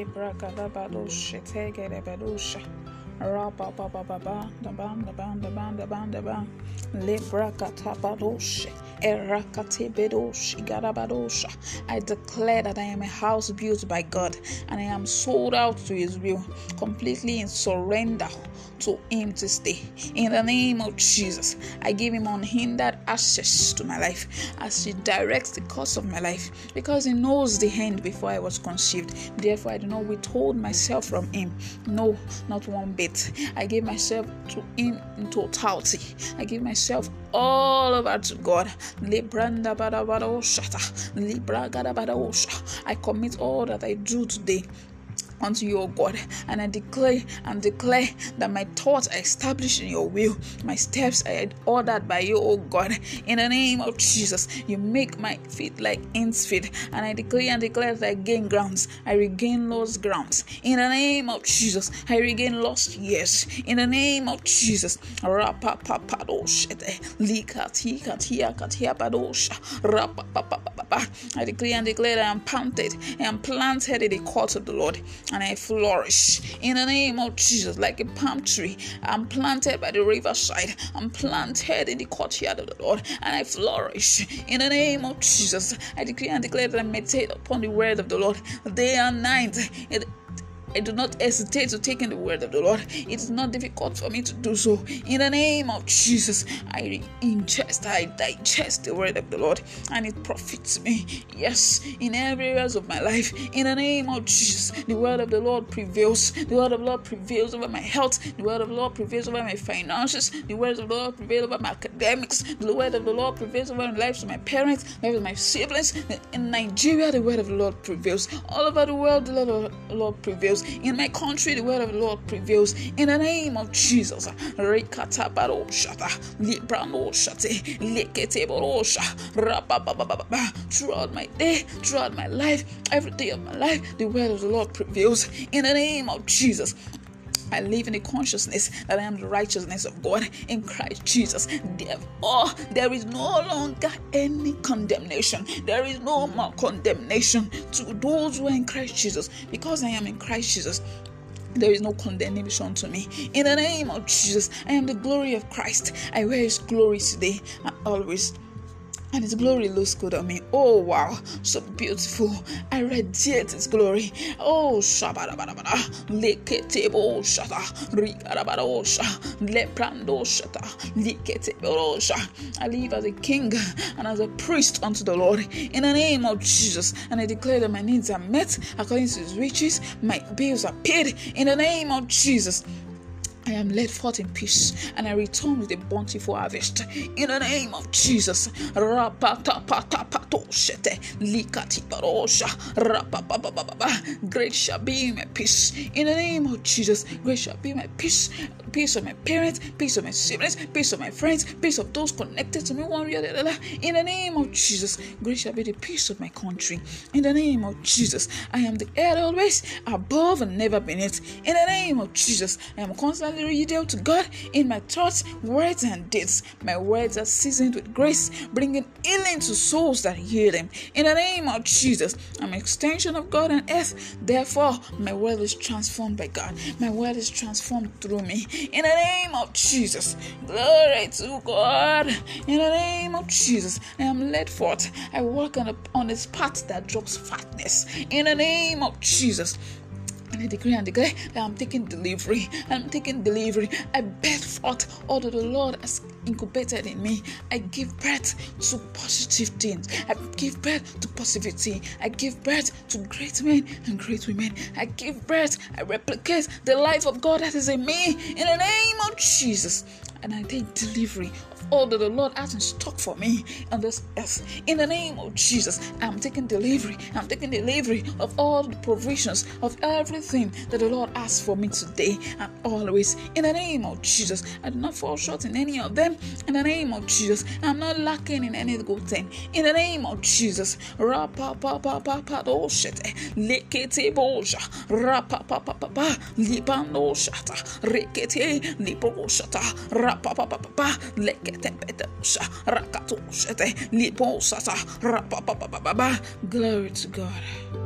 Libra Gadabadosha, take it a badosha. Rapa Baba Baba, the band, the band, the band, the band, the band. I declare that I am a house built by God and I am sold out to His will, completely in surrender to Him to stay. In the name of Jesus, I give Him unhindered access to my life as He directs the course of my life because He knows the end before I was conceived. Therefore, I do not withhold myself from Him. No, not one bit. I give myself to Him in totality. I give myself all over to God. I commit all that I do today unto your God. And I declare and declare that my thoughts are established in your will. My steps are ordered by you, O God. In the name of Jesus, you make my feet like ants' feet. And I declare and declare that I gain grounds. I regain lost grounds. In the name of Jesus, I regain lost years. In the name of Jesus. I declare and declare that I am planted. I am planted in the court of the Lord and I flourish in the name of Jesus like a palm tree. I'm planted by the riverside. I'm planted in the courtyard of the Lord and I flourish in the name of Jesus. I decree and declare that I meditate upon the word of the Lord day and night. I do not hesitate to take in the word of the Lord. It is not difficult for me to do so. In the name of Jesus, I ingest, I digest the word of the Lord, and it profits me. Yes, in every areas of my life. In the name of Jesus, the word of the Lord prevails. The word of the Lord prevails over my health. The word of the Lord prevails over my finances. The word of the Lord prevails over my academics. The word of the Lord prevails over the lives of my parents, lives of my siblings. In Nigeria, the word of the Lord prevails. All over the world, the word of the Lord prevails prevails. In my country, the word of the Lord prevails. In the name of Jesus. Throughout my day, throughout my life, every day of my life, the word of the Lord prevails. In the name of Jesus. I live in the consciousness that I am the righteousness of God in Christ Jesus. Therefore, there is no longer any condemnation. There is no more condemnation to those who are in Christ Jesus. Because I am in Christ Jesus, there is no condemnation to me. In the name of Jesus, I am the glory of Christ. I wear His glory today and always and his glory looks good on me. Oh wow, so beautiful. I radiate his glory. Oh shabarabarabara, leketebo shata, rigarabarosha, leprando shata, leketebosha. I live as a king and as a priest unto the Lord in the name of Jesus. And I declare that my needs are met according to his riches, my bills are paid in the name of Jesus. I am led forth in peace and I return with a bountiful harvest. In the name of Jesus. Great shall be my peace. In the name of Jesus. Great shall be my peace. Peace of my parents, peace of my siblings, peace of my friends, peace of those connected to me one way or the other. In the name of Jesus. Great shall be the peace of my country. In the name of Jesus. I am the head always, above and never beneath. In the name of Jesus. I am constantly yield to God in my thoughts, words, and deeds. My words are seasoned with grace, bringing healing to souls that hear them. In the name of Jesus, I'm an extension of God on earth. Therefore, my world is transformed by God. My world is transformed through me. In the name of Jesus, glory to God. In the name of Jesus, I am led forth. I walk on, a, on this path that drops fatness. In the name of Jesus, and I decree and declare that I'm taking delivery. I'm taking delivery. I birth forth all that the Lord has incubated in me. I give birth to positive things. I give birth to positivity. I give birth to great men and great women. I give birth. I replicate the life of God that is in me in the name of Jesus. And I take delivery of all that the Lord has in stock for me on this earth. In the name of Jesus, I'm taking delivery. I'm taking delivery of all the provisions of everything that the Lord has for me today and always. In the name of Jesus, I do not fall short in any of them. In the name of Jesus, I'm not lacking in any good thing. In the name of Jesus, rapa pa pa pa pa. Do shete lekete boja rapa pa pa pa pa. Libando shata rekete lipo shata rapa pa pa pa pa lekete Glory to God.